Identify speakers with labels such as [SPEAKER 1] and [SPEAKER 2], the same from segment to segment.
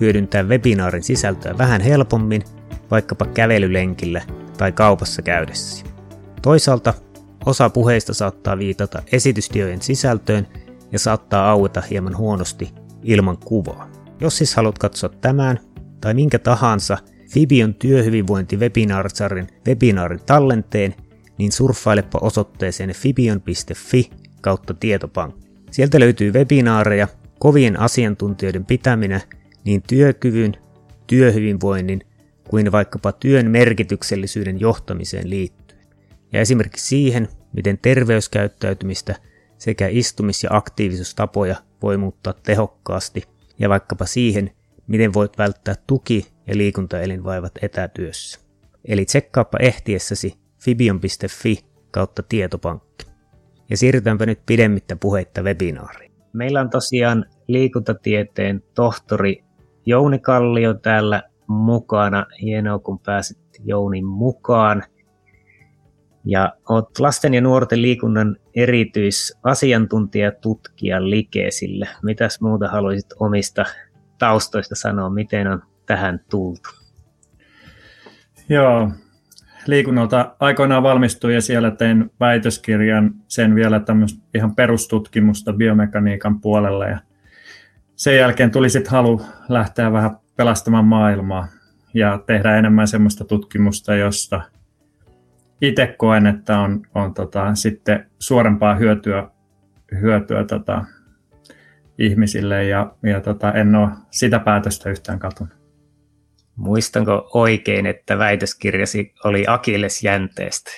[SPEAKER 1] hyödyntää webinaarin sisältöä vähän helpommin, vaikkapa kävelylenkillä tai kaupassa käydessä. Toisaalta osa puheista saattaa viitata esitystiojen sisältöön ja saattaa aueta hieman huonosti ilman kuvaa. Jos siis haluat katsoa tämän tai minkä tahansa Fibion työhyvinvointi webinaarisarjan webinaarin tallenteen, niin surffailepa osoitteeseen fibion.fi kautta tietopankki. Sieltä löytyy webinaareja, kovien asiantuntijoiden pitäminä niin työkyvyn, työhyvinvoinnin kuin vaikkapa työn merkityksellisyyden johtamiseen liittyen. Ja esimerkiksi siihen, miten terveyskäyttäytymistä sekä istumis- ja aktiivisuustapoja voi muuttaa tehokkaasti ja vaikkapa siihen, miten voit välttää tuki- ja liikuntaelinvaivat etätyössä. Eli tsekkaappa ehtiessäsi fibion.fi kautta tietopankki. Ja siirrytäänpä nyt pidemmittä puheitta webinaariin. Meillä on tosiaan liikuntatieteen tohtori Jouni Kallio täällä mukana. Hienoa, kun pääsit Jounin mukaan. Ja olet lasten ja nuorten liikunnan erityisasiantuntija tutkija Likesille. Mitäs muuta haluaisit omista taustoista sanoa, miten on tähän tultu?
[SPEAKER 2] Joo, liikunnalta aikoinaan valmistuin ja siellä tein väitöskirjan, sen vielä tämmöistä ihan perustutkimusta biomekaniikan puolella ja sen jälkeen tuli sitten halu lähteä vähän pelastamaan maailmaa ja tehdä enemmän semmoista tutkimusta, josta itse koen, että on, on tota, sitten suorempaa hyötyä, hyötyä tota, ihmisille ja, ja tota, en ole sitä päätöstä yhtään katunut.
[SPEAKER 1] Muistanko oikein, että väitöskirjasi oli Akilles-jänteestä?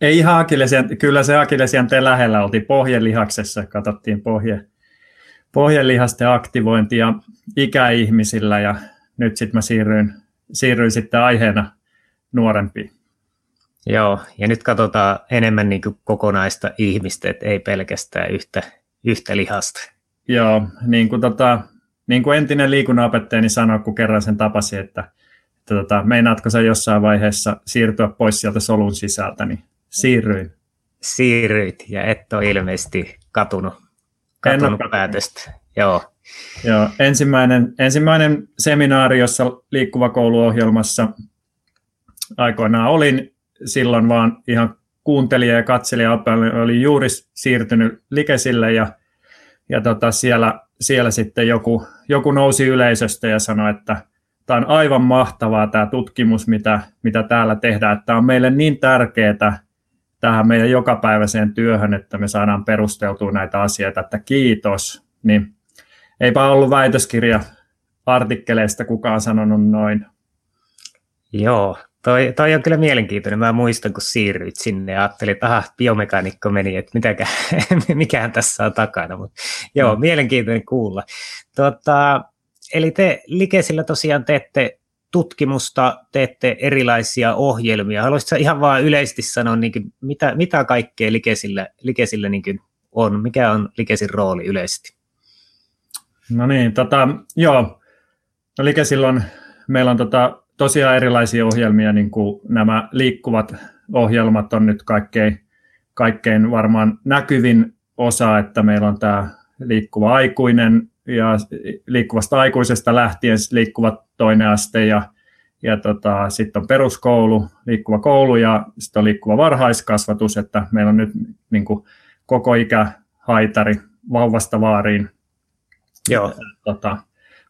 [SPEAKER 2] Ei ihan Akilles, kyllä se Akilles-jänteen lähellä oltiin pohjelihaksessa, katsottiin pohje, pohjelihasten aktivointia ikäihmisillä ja nyt sitten mä siirryin, siirryin sitten aiheena nuorempiin.
[SPEAKER 1] Joo, ja nyt katsotaan enemmän niin kuin kokonaista ihmistä, että ei pelkästään yhtä, yhtä lihasta.
[SPEAKER 2] Joo, niin kuin, tota, niin kuin entinen liikunnanopettaja niin sanoi, kun kerran sen tapasi, että, että tota, meinaatko sä jossain vaiheessa siirtyä pois sieltä solun sisältä, niin siirryin.
[SPEAKER 1] Siirryit, ja et ole ilmeisesti katunut katsonut päätöstä. Joo.
[SPEAKER 2] Joo, ensimmäinen, ensimmäinen seminaari, jossa liikkuva kouluohjelmassa aikoinaan olin, silloin vaan ihan kuuntelija ja katselija oli juuri siirtynyt Likesille ja, ja tota siellä, siellä sitten joku, joku nousi yleisöstä ja sanoi, että tämä on aivan mahtavaa tämä tutkimus, mitä, mitä täällä tehdään, että tämä on meille niin tärkeää, tähän meidän jokapäiväiseen työhön, että me saadaan perusteltua näitä asioita, että kiitos, niin eipä ollut väitöskirja artikkeleista kukaan sanonut noin.
[SPEAKER 1] Joo, toi, toi on kyllä mielenkiintoinen. Mä muistan, kun siirryit sinne ja ajattelin, että aha, biomekaanikko meni, että mitäkä, mikähän tässä on takana. Mutta joo, mm. mielenkiintoinen kuulla. Tota, eli te Likesillä tosiaan teette tutkimusta, teette erilaisia ohjelmia. Haluaisitko ihan vaan yleisesti sanoa, niin kuin, mitä, mitä kaikkea Likesillä, Likesillä niin kuin on? Mikä on Likesin rooli yleisesti?
[SPEAKER 2] No niin, tota, joo. No Likesillä on, meillä on tota, tosiaan erilaisia ohjelmia, niin kuin nämä liikkuvat ohjelmat on nyt kaikkein, kaikkein varmaan näkyvin osa, että meillä on tämä liikkuva aikuinen, ja liikkuvasta aikuisesta lähtien liikkuva toinen aste ja, ja tota, sitten on peruskoulu, liikkuva koulu ja sitten on liikkuva varhaiskasvatus, että meillä on nyt niin kuin, koko ikä haitari vauvasta vaariin Joo. Tota,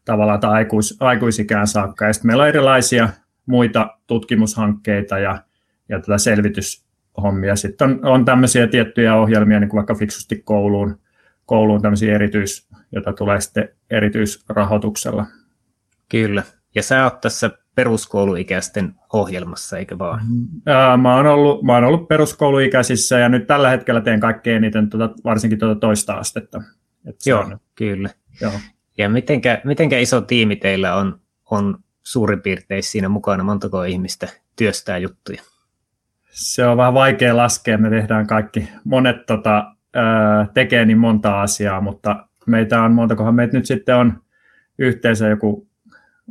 [SPEAKER 2] tavallaan tai aikuis, aikuisikään saakka. Ja sitten meillä on erilaisia muita tutkimushankkeita ja, ja tätä selvityshommia. Sitten on, on tämmöisiä tiettyjä ohjelmia, niin kuin vaikka Fiksusti kouluun, kouluun tämmöisiä erityis, jota tulee sitten erityisrahoituksella.
[SPEAKER 1] Kyllä. Ja sä oot tässä peruskouluikäisten ohjelmassa, eikö vaan?
[SPEAKER 2] Ää, mä, oon ollut, mä oon ollut peruskouluikäisissä ja nyt tällä hetkellä teen kaikkein eniten tuota, varsinkin tuota toista astetta.
[SPEAKER 1] Et Joo, on, kyllä. Joo. Ja mitenkä, mitenkä iso tiimi teillä on, on suurin piirtein siinä mukana, montako ihmistä työstää juttuja?
[SPEAKER 2] Se on vähän vaikea laskea, me tehdään kaikki, monet tota, tekee niin monta asiaa, mutta meitä on, montakohan meitä nyt sitten on yhteensä joku,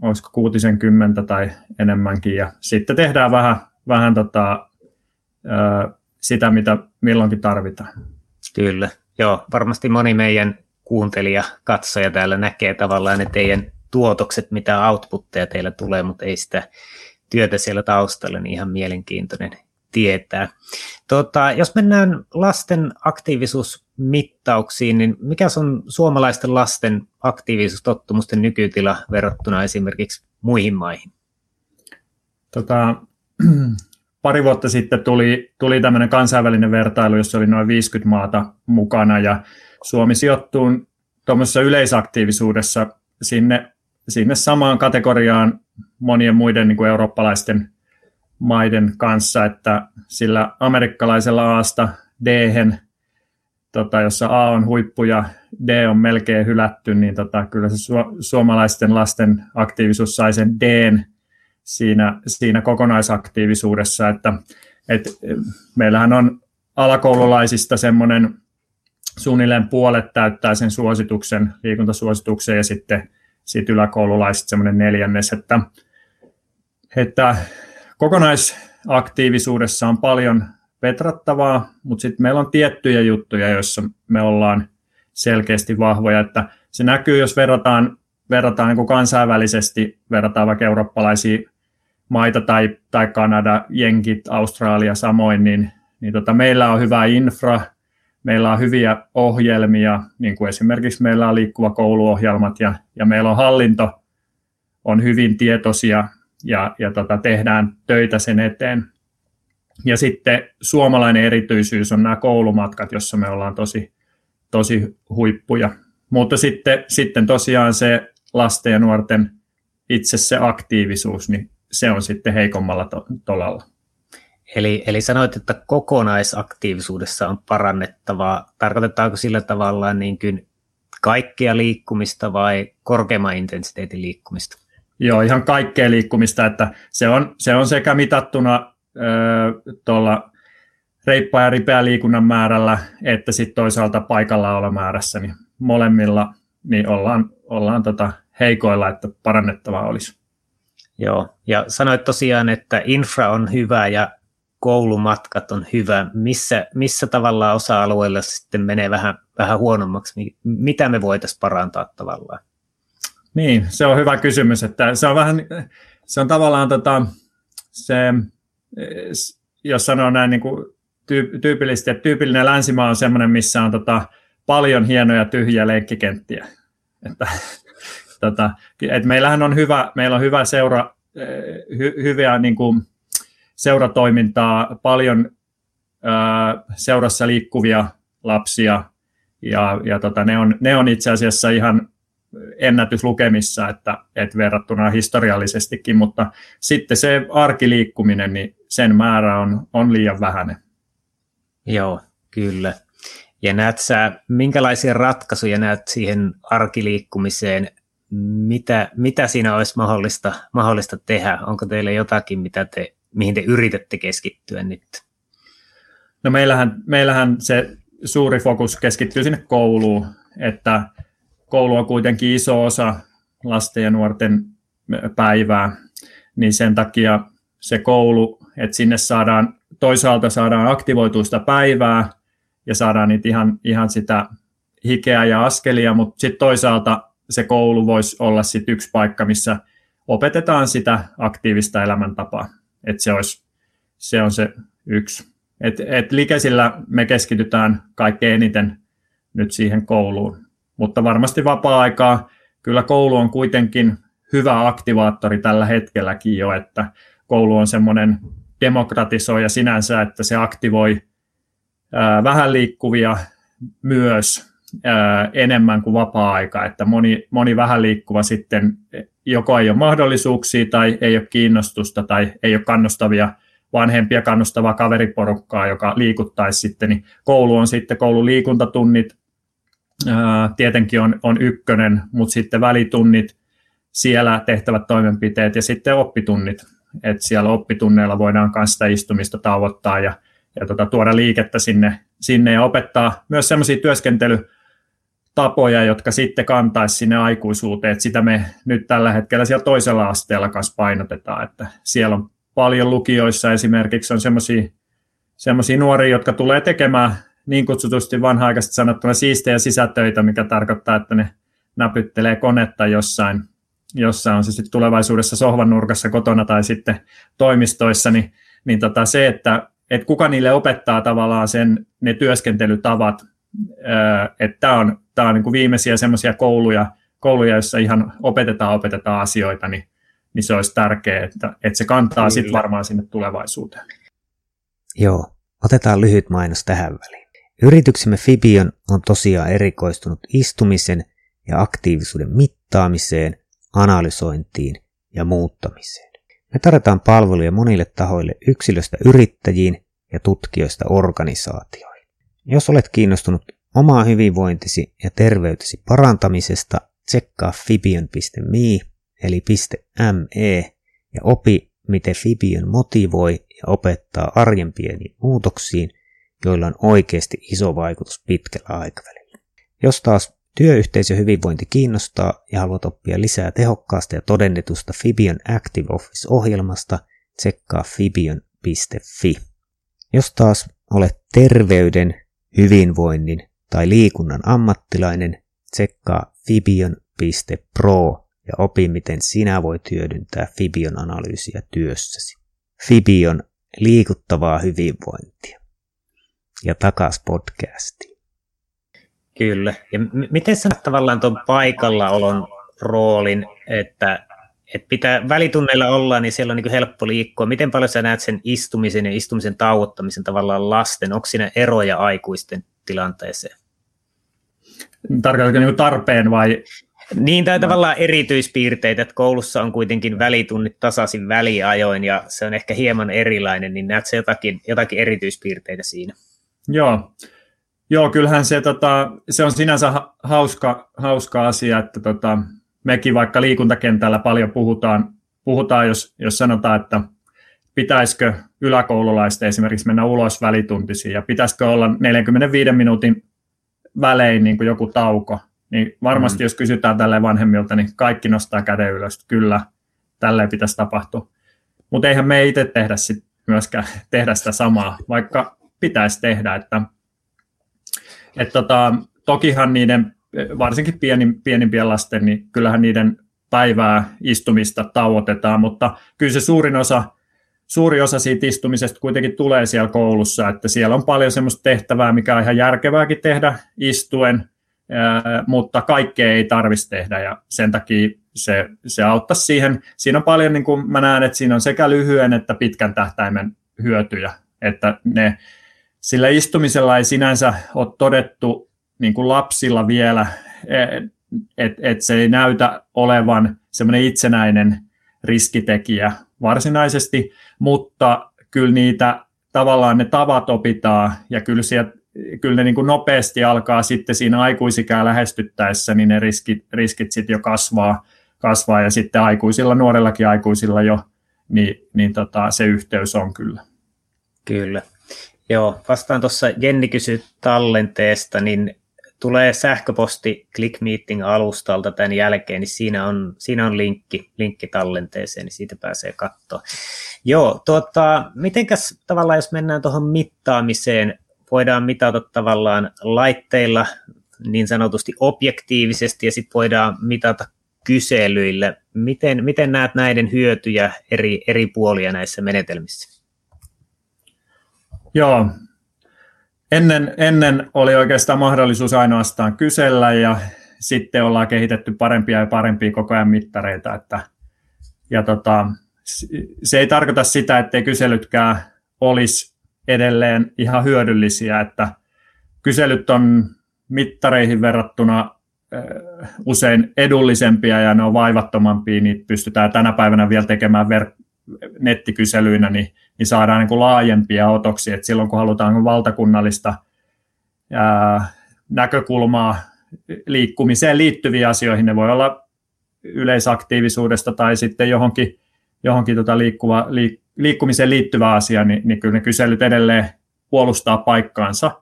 [SPEAKER 2] olisiko kuutisen kymmentä tai enemmänkin, ja sitten tehdään vähän, vähän tota, sitä, mitä milloinkin tarvitaan.
[SPEAKER 1] Kyllä, joo, varmasti moni meidän kuuntelija, katsoja täällä näkee tavallaan ne teidän tuotokset, mitä outputteja teillä tulee, mutta ei sitä työtä siellä taustalla, niin ihan mielenkiintoinen tietää. Tota, jos mennään lasten aktiivisuusmittauksiin, niin mikä on suomalaisten lasten aktiivisuustottumusten nykytila verrattuna esimerkiksi muihin maihin?
[SPEAKER 2] Tota, pari vuotta sitten tuli, tuli tämmöinen kansainvälinen vertailu, jossa oli noin 50 maata mukana, ja Suomi sijoittuu tuommoisessa yleisaktiivisuudessa sinne, sinne samaan kategoriaan monien muiden niin kuin eurooppalaisten maiden kanssa, että sillä amerikkalaisella Asta d tota, jossa A on huippu ja D on melkein hylätty, niin tota, kyllä se su- suomalaisten lasten aktiivisuus sai sen D siinä, siinä kokonaisaktiivisuudessa, että et, meillähän on alakoululaisista semmoinen suunnilleen puolet täyttää sen suosituksen, liikuntasuosituksen ja sitten sit yläkoululaiset semmoinen neljännes, että, että kokonaisaktiivisuudessa on paljon petrattavaa, mutta sitten meillä on tiettyjä juttuja, joissa me ollaan selkeästi vahvoja, että se näkyy, jos verrataan, verrataan niin kuin kansainvälisesti, verrataan vaikka eurooppalaisia maita tai, tai Kanada, Jenkit, Australia samoin, niin, niin tota, meillä on hyvä infra, meillä on hyviä ohjelmia, niin kuin esimerkiksi meillä on liikkuva kouluohjelmat ja, ja meillä on hallinto on hyvin tietoisia ja, ja tota, tehdään töitä sen eteen. Ja sitten suomalainen erityisyys on nämä koulumatkat, jossa me ollaan tosi, tosi huippuja. Mutta sitten, sitten tosiaan se lasten ja nuorten itse se aktiivisuus, niin se on sitten heikommalla to- tolalla.
[SPEAKER 1] Eli, eli sanoit, että kokonaisaktiivisuudessa on parannettavaa. Tarkoitetaanko sillä tavalla niin kuin kaikkea liikkumista vai korkeamman intensiteetin liikkumista?
[SPEAKER 2] Joo, ihan kaikkea liikkumista, että se on, se on sekä mitattuna tuolla reippaa ja ripeä liikunnan määrällä, että sitten toisaalta paikalla määrässä, niin molemmilla niin ollaan, ollaan tota heikoilla, että parannettavaa olisi.
[SPEAKER 1] Joo, ja sanoit tosiaan, että infra on hyvä ja koulumatkat on hyvä. Missä, missä tavallaan osa-alueilla sitten menee vähän, vähän huonommaksi? Mitä me voitaisiin parantaa tavallaan?
[SPEAKER 2] Niin, se on hyvä kysymys. Että se on vähän, se on tavallaan tota, se, jos sanoo näin niin kuin tyypillisesti, että tyypillinen länsimaa on sellainen, missä on tota, paljon hienoja tyhjiä lenkkikenttiä. Että, tota, että meillähän on hyvä, meillä on hyvä seura, eh, hy, hyviä niin kuin, seuratoimintaa, paljon ää, seurassa liikkuvia lapsia, ja, ja tota, ne, on, ne on itse asiassa ihan ennätyslukemissa, että, että verrattuna historiallisestikin, mutta sitten se arkiliikkuminen, niin sen määrä on, on liian vähäinen.
[SPEAKER 1] Joo, kyllä. Ja näet sä, minkälaisia ratkaisuja näet siihen arkiliikkumiseen, mitä, mitä siinä olisi mahdollista, mahdollista tehdä? Onko teillä jotakin, mitä te, mihin te yritätte keskittyä nyt?
[SPEAKER 2] No meillähän, meillähän se suuri fokus keskittyy sinne kouluun, että koulu on kuitenkin iso osa lasten ja nuorten päivää, niin sen takia se koulu, että sinne saadaan, toisaalta saadaan aktivoitua sitä päivää ja saadaan niitä ihan, ihan sitä hikeä ja askelia, mutta sitten toisaalta se koulu voisi olla sit yksi paikka, missä opetetaan sitä aktiivista elämäntapaa. Et se, olisi, se on se yksi. Et, et Likesillä me keskitytään kaikkein eniten nyt siihen kouluun mutta varmasti vapaa-aikaa, kyllä koulu on kuitenkin hyvä aktivaattori tällä hetkelläkin jo, että koulu on semmoinen demokratisoija sinänsä, että se aktivoi vähän liikkuvia myös enemmän kuin vapaa-aika, että moni, moni vähän liikkuva sitten joko ei ole mahdollisuuksia tai ei ole kiinnostusta tai ei ole kannustavia vanhempia kannustavaa kaveriporukkaa, joka liikuttaisi sitten, niin koulu on sitten koululiikuntatunnit, tietenkin on, on ykkönen, mutta sitten välitunnit, siellä tehtävät toimenpiteet ja sitten oppitunnit, että siellä oppitunneilla voidaan myös sitä istumista tauottaa ja, ja tota, tuoda liikettä sinne, sinne ja opettaa myös sellaisia työskentelytapoja, jotka sitten kantaisi sinne aikuisuuteen, että sitä me nyt tällä hetkellä siellä toisella asteella kanssa painotetaan, että siellä on paljon lukioissa esimerkiksi on sellaisia nuoria, jotka tulee tekemään niin kutsutusti vanha-aikaisesti sanottuna siistejä sisätöitä, mikä tarkoittaa, että ne näpyttelee konetta jossain, jossain on se sitten tulevaisuudessa sohvan nurkassa kotona tai sitten toimistoissa, niin, niin tota se, että, että kuka niille opettaa tavallaan sen, ne työskentelytavat, että tämä on, tää on niin kuin viimeisiä semmoisia kouluja, kouluja, joissa ihan opetetaan, opetetaan asioita, niin, niin se olisi tärkeää, että, että se kantaa sitten varmaan sinne tulevaisuuteen.
[SPEAKER 1] Joo, otetaan lyhyt mainos tähän väliin. Yrityksemme Fibion on tosiaan erikoistunut istumisen ja aktiivisuuden mittaamiseen, analysointiin ja muuttamiseen. Me tarjotaan palveluja monille tahoille yksilöstä yrittäjiin ja tutkijoista organisaatioihin. Jos olet kiinnostunut omaa hyvinvointisi ja terveytesi parantamisesta, tsekkaa fibion.me eli .me ja opi, miten Fibion motivoi ja opettaa arjen pieniin muutoksiin, joilla on oikeasti iso vaikutus pitkällä aikavälillä. Jos taas työyhteisö hyvinvointi kiinnostaa ja haluat oppia lisää tehokkaasta ja todennetusta Fibion Active Office-ohjelmasta, tsekkaa fibion.fi. Jos taas olet terveyden, hyvinvoinnin tai liikunnan ammattilainen, tsekkaa fibion.pro ja opi, miten sinä voit hyödyntää Fibion analyysiä työssäsi. Fibion liikuttavaa hyvinvointia. Ja takas podcastiin. Kyllä. Ja m- miten sä tavallaan tuon paikallaolon roolin, että, että pitää välitunneilla olla, niin siellä on niin helppo liikkua. Miten paljon sä näet sen istumisen ja istumisen tauottamisen tavallaan lasten? Onko siinä eroja aikuisten tilanteeseen?
[SPEAKER 2] Tarkoitatko niin tarpeen vai
[SPEAKER 1] niin, tai tavallaan erityispiirteitä, että koulussa on kuitenkin välitunnit tasaisin väliajoin ja se on ehkä hieman erilainen, niin näet jotakin, jotakin erityispiirteitä siinä?
[SPEAKER 2] Joo, Joo kyllähän se, tota, se on sinänsä hauska, hauska asia, että tota, mekin vaikka liikuntakentällä paljon puhutaan, puhutaan jos, jos sanotaan, että pitäisikö yläkoululaisten esimerkiksi mennä ulos välituntisiin ja pitäisikö olla 45 minuutin välein niin kuin joku tauko, niin varmasti mm. jos kysytään tälle vanhemmilta, niin kaikki nostaa käden ylös, kyllä tälleen pitäisi tapahtua. Mutta eihän me itse tehdä sit myöskään tehdä sitä samaa, vaikka pitäisi tehdä, että et tota, tokihan niiden, varsinkin pienin, pienimpien lasten, niin kyllähän niiden päivää istumista tauotetaan, mutta kyllä se suurin osa, suuri osa siitä istumisesta kuitenkin tulee siellä koulussa, että siellä on paljon semmoista tehtävää, mikä on ihan järkevääkin tehdä istuen, mutta kaikkea ei tarvitsisi tehdä ja sen takia se, se auttaisi siihen. Siinä on paljon, niin kuin mä näen, että siinä on sekä lyhyen että pitkän tähtäimen hyötyjä, että ne, sillä istumisella ei sinänsä ole todettu niin kuin lapsilla vielä, että et se ei näytä olevan semmoinen itsenäinen riskitekijä varsinaisesti, mutta kyllä niitä tavallaan ne tavat opitaan ja kyllä sieltä kyllä ne niin kuin nopeasti alkaa sitten siinä aikuisikää lähestyttäessä, niin ne riskit, riskit sitten jo kasvaa, kasvaa ja sitten aikuisilla, nuorellakin aikuisilla jo, niin, niin tota, se yhteys on kyllä.
[SPEAKER 1] Kyllä. Joo, vastaan tuossa Jenni kysyi tallenteesta, niin tulee sähköposti ClickMeeting-alustalta tämän jälkeen, niin siinä on, siinä on linkki, linkki tallenteeseen, niin siitä pääsee katsoa. Joo, tuota, mitenkäs tavallaan, jos mennään tuohon mittaamiseen, voidaan mitata tavallaan laitteilla niin sanotusti objektiivisesti ja sitten voidaan mitata kyselyillä. Miten, miten näet näiden hyötyjä eri, eri puolia näissä menetelmissä?
[SPEAKER 2] Joo, ennen, ennen oli oikeastaan mahdollisuus ainoastaan kysellä ja sitten ollaan kehitetty parempia ja parempia koko ajan mittareita. Että, ja tota, se ei tarkoita sitä, ettei kyselytkään olisi edelleen ihan hyödyllisiä, että kyselyt on mittareihin verrattuna usein edullisempia ja ne on vaivattomampia, niin pystytään tänä päivänä vielä tekemään ver- nettikyselyinä, niin, niin saadaan niin kuin laajempia otoksia. Et silloin kun halutaan valtakunnallista ää, näkökulmaa liikkumiseen liittyviin asioihin, ne voi olla yleisaktiivisuudesta tai sitten johonkin, johonkin tota liikkuva, liik, liikkumiseen liittyvä asia, niin, niin kyllä ne kyselyt edelleen puolustaa paikkaansa.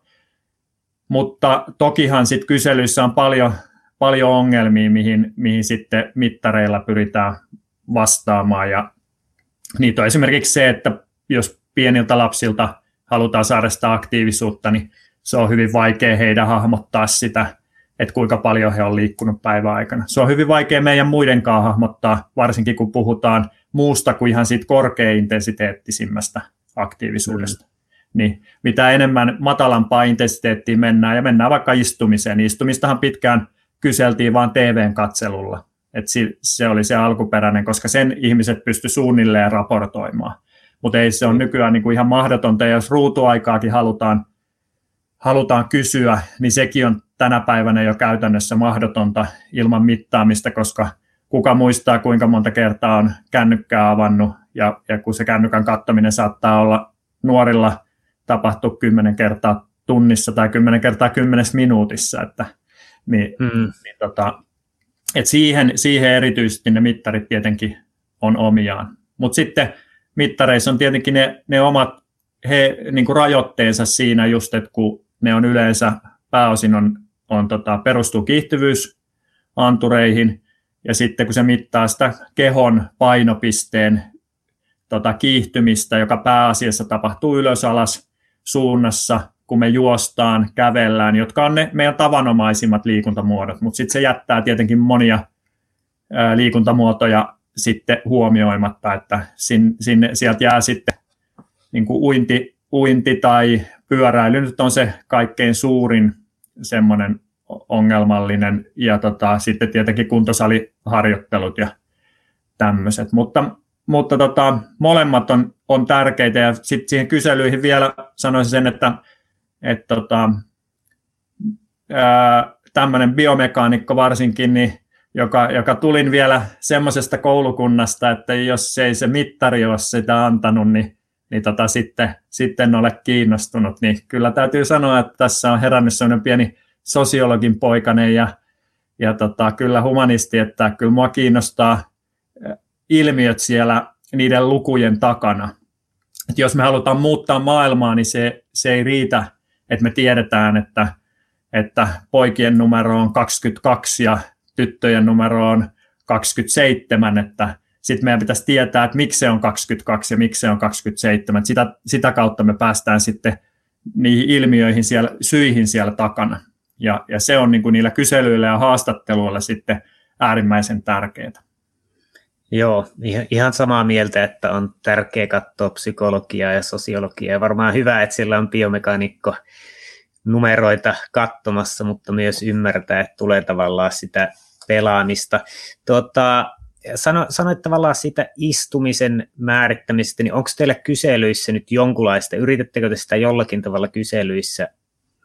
[SPEAKER 2] Mutta tokihan sitten kyselyissä on paljon, paljon ongelmia, mihin, mihin sitten mittareilla pyritään vastaamaan. Ja niitä on esimerkiksi se, että jos pieniltä lapsilta halutaan saada sitä aktiivisuutta, niin se on hyvin vaikea heidän hahmottaa sitä, että kuinka paljon he on liikkunut päivän aikana. Se on hyvin vaikea meidän muidenkaan hahmottaa, varsinkin kun puhutaan muusta kuin ihan siitä korkeintensiteettisimmästä aktiivisuudesta. Mm. Niin mitä enemmän matalampaa intensiteettiin mennään, ja mennään vaikka istumiseen, niin istumistahan pitkään kyseltiin vain TVn katselulla. Et se oli se alkuperäinen, koska sen ihmiset pysty suunnilleen raportoimaan. Mutta ei se on nykyään niin kuin ihan mahdotonta, ja jos ruutuaikaakin halutaan, halutaan kysyä, niin sekin on tänä päivänä jo käytännössä mahdotonta ilman mittaamista, koska kuka muistaa, kuinka monta kertaa on kännykkää avannut, ja, ja kun se kännykän kattaminen saattaa olla nuorilla tapahtua kymmenen kertaa tunnissa tai kymmenen kertaa kymmenes minuutissa, että niin, mm. niin tota, et siihen, siihen erityisesti ne mittarit tietenkin on omiaan. Mutta sitten mittareissa on tietenkin ne, ne omat he, niin kuin rajoitteensa siinä just, että kun ne on yleensä pääosin on, on tota, perustuu kiihtyvyysantureihin, ja sitten kun se mittaa sitä kehon painopisteen tota, kiihtymistä, joka pääasiassa tapahtuu ylös-alas suunnassa, kun me juostaan, kävellään, jotka on ne meidän tavanomaisimmat liikuntamuodot, mutta sitten se jättää tietenkin monia liikuntamuotoja sitten huomioimatta, että sin, sinne, sieltä jää sitten niin kuin uinti, uinti tai pyöräily nyt on se kaikkein suurin semmoinen ongelmallinen, ja tota, sitten tietenkin kuntosaliharjoittelut ja tämmöiset, mutta, mutta tota, molemmat on, on tärkeitä, ja sitten siihen kyselyihin vielä sanoisin sen, että et tota, tämmöinen biomekaanikko varsinkin, niin joka, joka tulin vielä semmoisesta koulukunnasta, että jos ei se mittari ole sitä antanut, niin, niin tota, sitten, sitten ole kiinnostunut. Niin kyllä täytyy sanoa, että tässä on herännyt semmoinen pieni sosiologin poikainen ja, ja tota, kyllä humanisti, että kyllä mua kiinnostaa ilmiöt siellä niiden lukujen takana. Et jos me halutaan muuttaa maailmaa, niin se, se ei riitä, että me tiedetään, että, että poikien numero on 22 ja tyttöjen numero on 27, että sitten meidän pitäisi tietää, että miksi se on 22 ja miksi se on 27. Sitä, sitä kautta me päästään sitten niihin ilmiöihin siellä, syihin siellä takana. Ja, ja se on niin kuin niillä kyselyillä ja haastatteluilla sitten äärimmäisen tärkeää.
[SPEAKER 1] Joo, ihan samaa mieltä, että on tärkeää katsoa psykologiaa ja sosiologiaa. Ja varmaan hyvä, että siellä on biomekaanikko numeroita katsomassa, mutta myös ymmärtää, että tulee tavallaan sitä pelaamista. Tuota, sano, sanoit tavallaan siitä istumisen määrittämisestä, niin onko teillä kyselyissä nyt jonkunlaista, yritettekö te sitä jollakin tavalla kyselyissä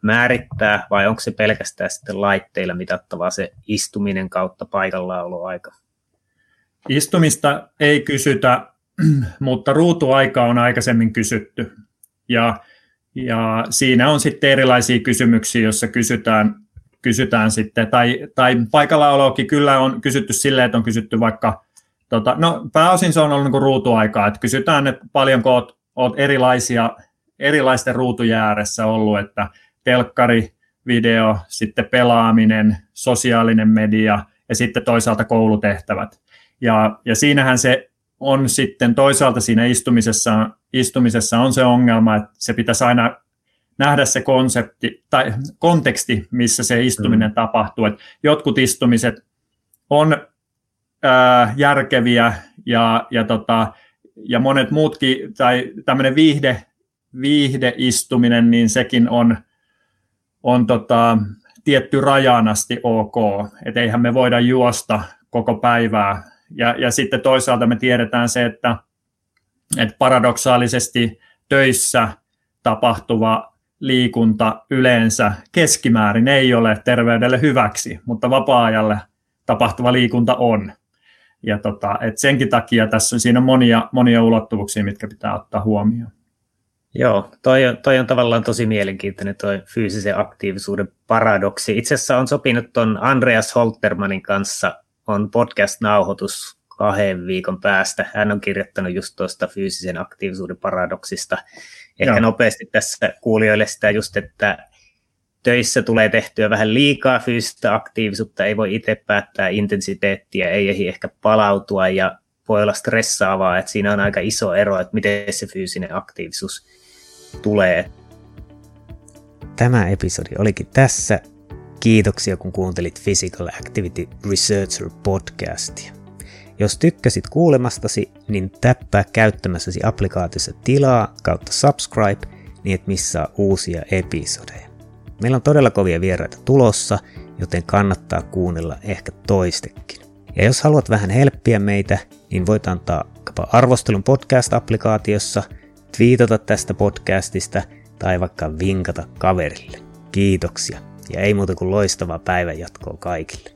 [SPEAKER 1] määrittää, vai onko se pelkästään sitten laitteilla mitattavaa se istuminen kautta paikallaoloaika?
[SPEAKER 2] Istumista ei kysytä, mutta ruutuaika on aikaisemmin kysytty. Ja, ja siinä on sitten erilaisia kysymyksiä, joissa kysytään kysytään sitten, tai, tai paikallaolokin kyllä on kysytty silleen, että on kysytty vaikka, tota, no pääosin se on ollut niin ruutuaikaa, että kysytään, että paljonko olet, olet erilaisia, erilaisten ruutujen ääressä ollut, että telkkari, video, sitten pelaaminen, sosiaalinen media ja sitten toisaalta koulutehtävät. Ja, ja siinähän se on sitten toisaalta siinä istumisessa, istumisessa on se ongelma, että se pitäisi aina nähdä se konsepti tai konteksti, missä se istuminen mm. tapahtuu. Et jotkut istumiset on ää, järkeviä ja, ja, tota, ja monet muutkin, tai tämmöinen viihde, viihdeistuminen, niin sekin on, on tota, tietty rajaan asti ok. Että eihän me voida juosta koko päivää. Ja, ja sitten toisaalta me tiedetään se, että, että paradoksaalisesti töissä tapahtuva liikunta yleensä keskimäärin ei ole terveydelle hyväksi, mutta vapaa-ajalle tapahtuva liikunta on. Ja tota, et senkin takia tässä siinä on monia, monia ulottuvuuksia, mitkä pitää ottaa huomioon.
[SPEAKER 1] Joo, toi on, toi on tavallaan tosi mielenkiintoinen toi fyysisen aktiivisuuden paradoksi. Itse asiassa on sopinut tuon Andreas Holtermanin kanssa
[SPEAKER 2] on podcast-nauhoitus kahden viikon päästä. Hän on kirjoittanut just tuosta fyysisen aktiivisuuden paradoksista. Ehkä Joo. nopeasti tässä kuulijoille sitä just, että töissä tulee tehtyä vähän liikaa fyysistä aktiivisuutta, ei voi itse päättää intensiteettiä, ei ehdi ehkä palautua ja voi olla stressaavaa, että siinä on aika iso ero, että miten se fyysinen aktiivisuus tulee.
[SPEAKER 1] Tämä episodi olikin tässä. Kiitoksia kun kuuntelit Physical Activity Researcher podcastia. Jos tykkäsit kuulemastasi, niin täppää käyttämässäsi applikaatiossa tilaa kautta subscribe, niin et missaa uusia episodeja. Meillä on todella kovia vieraita tulossa, joten kannattaa kuunnella ehkä toistekin. Ja jos haluat vähän helppiä meitä, niin voit antaa arvostelun podcast-applikaatiossa, twiitata tästä podcastista tai vaikka vinkata kaverille. Kiitoksia ja ei muuta kuin loistavaa päivänjatkoa kaikille.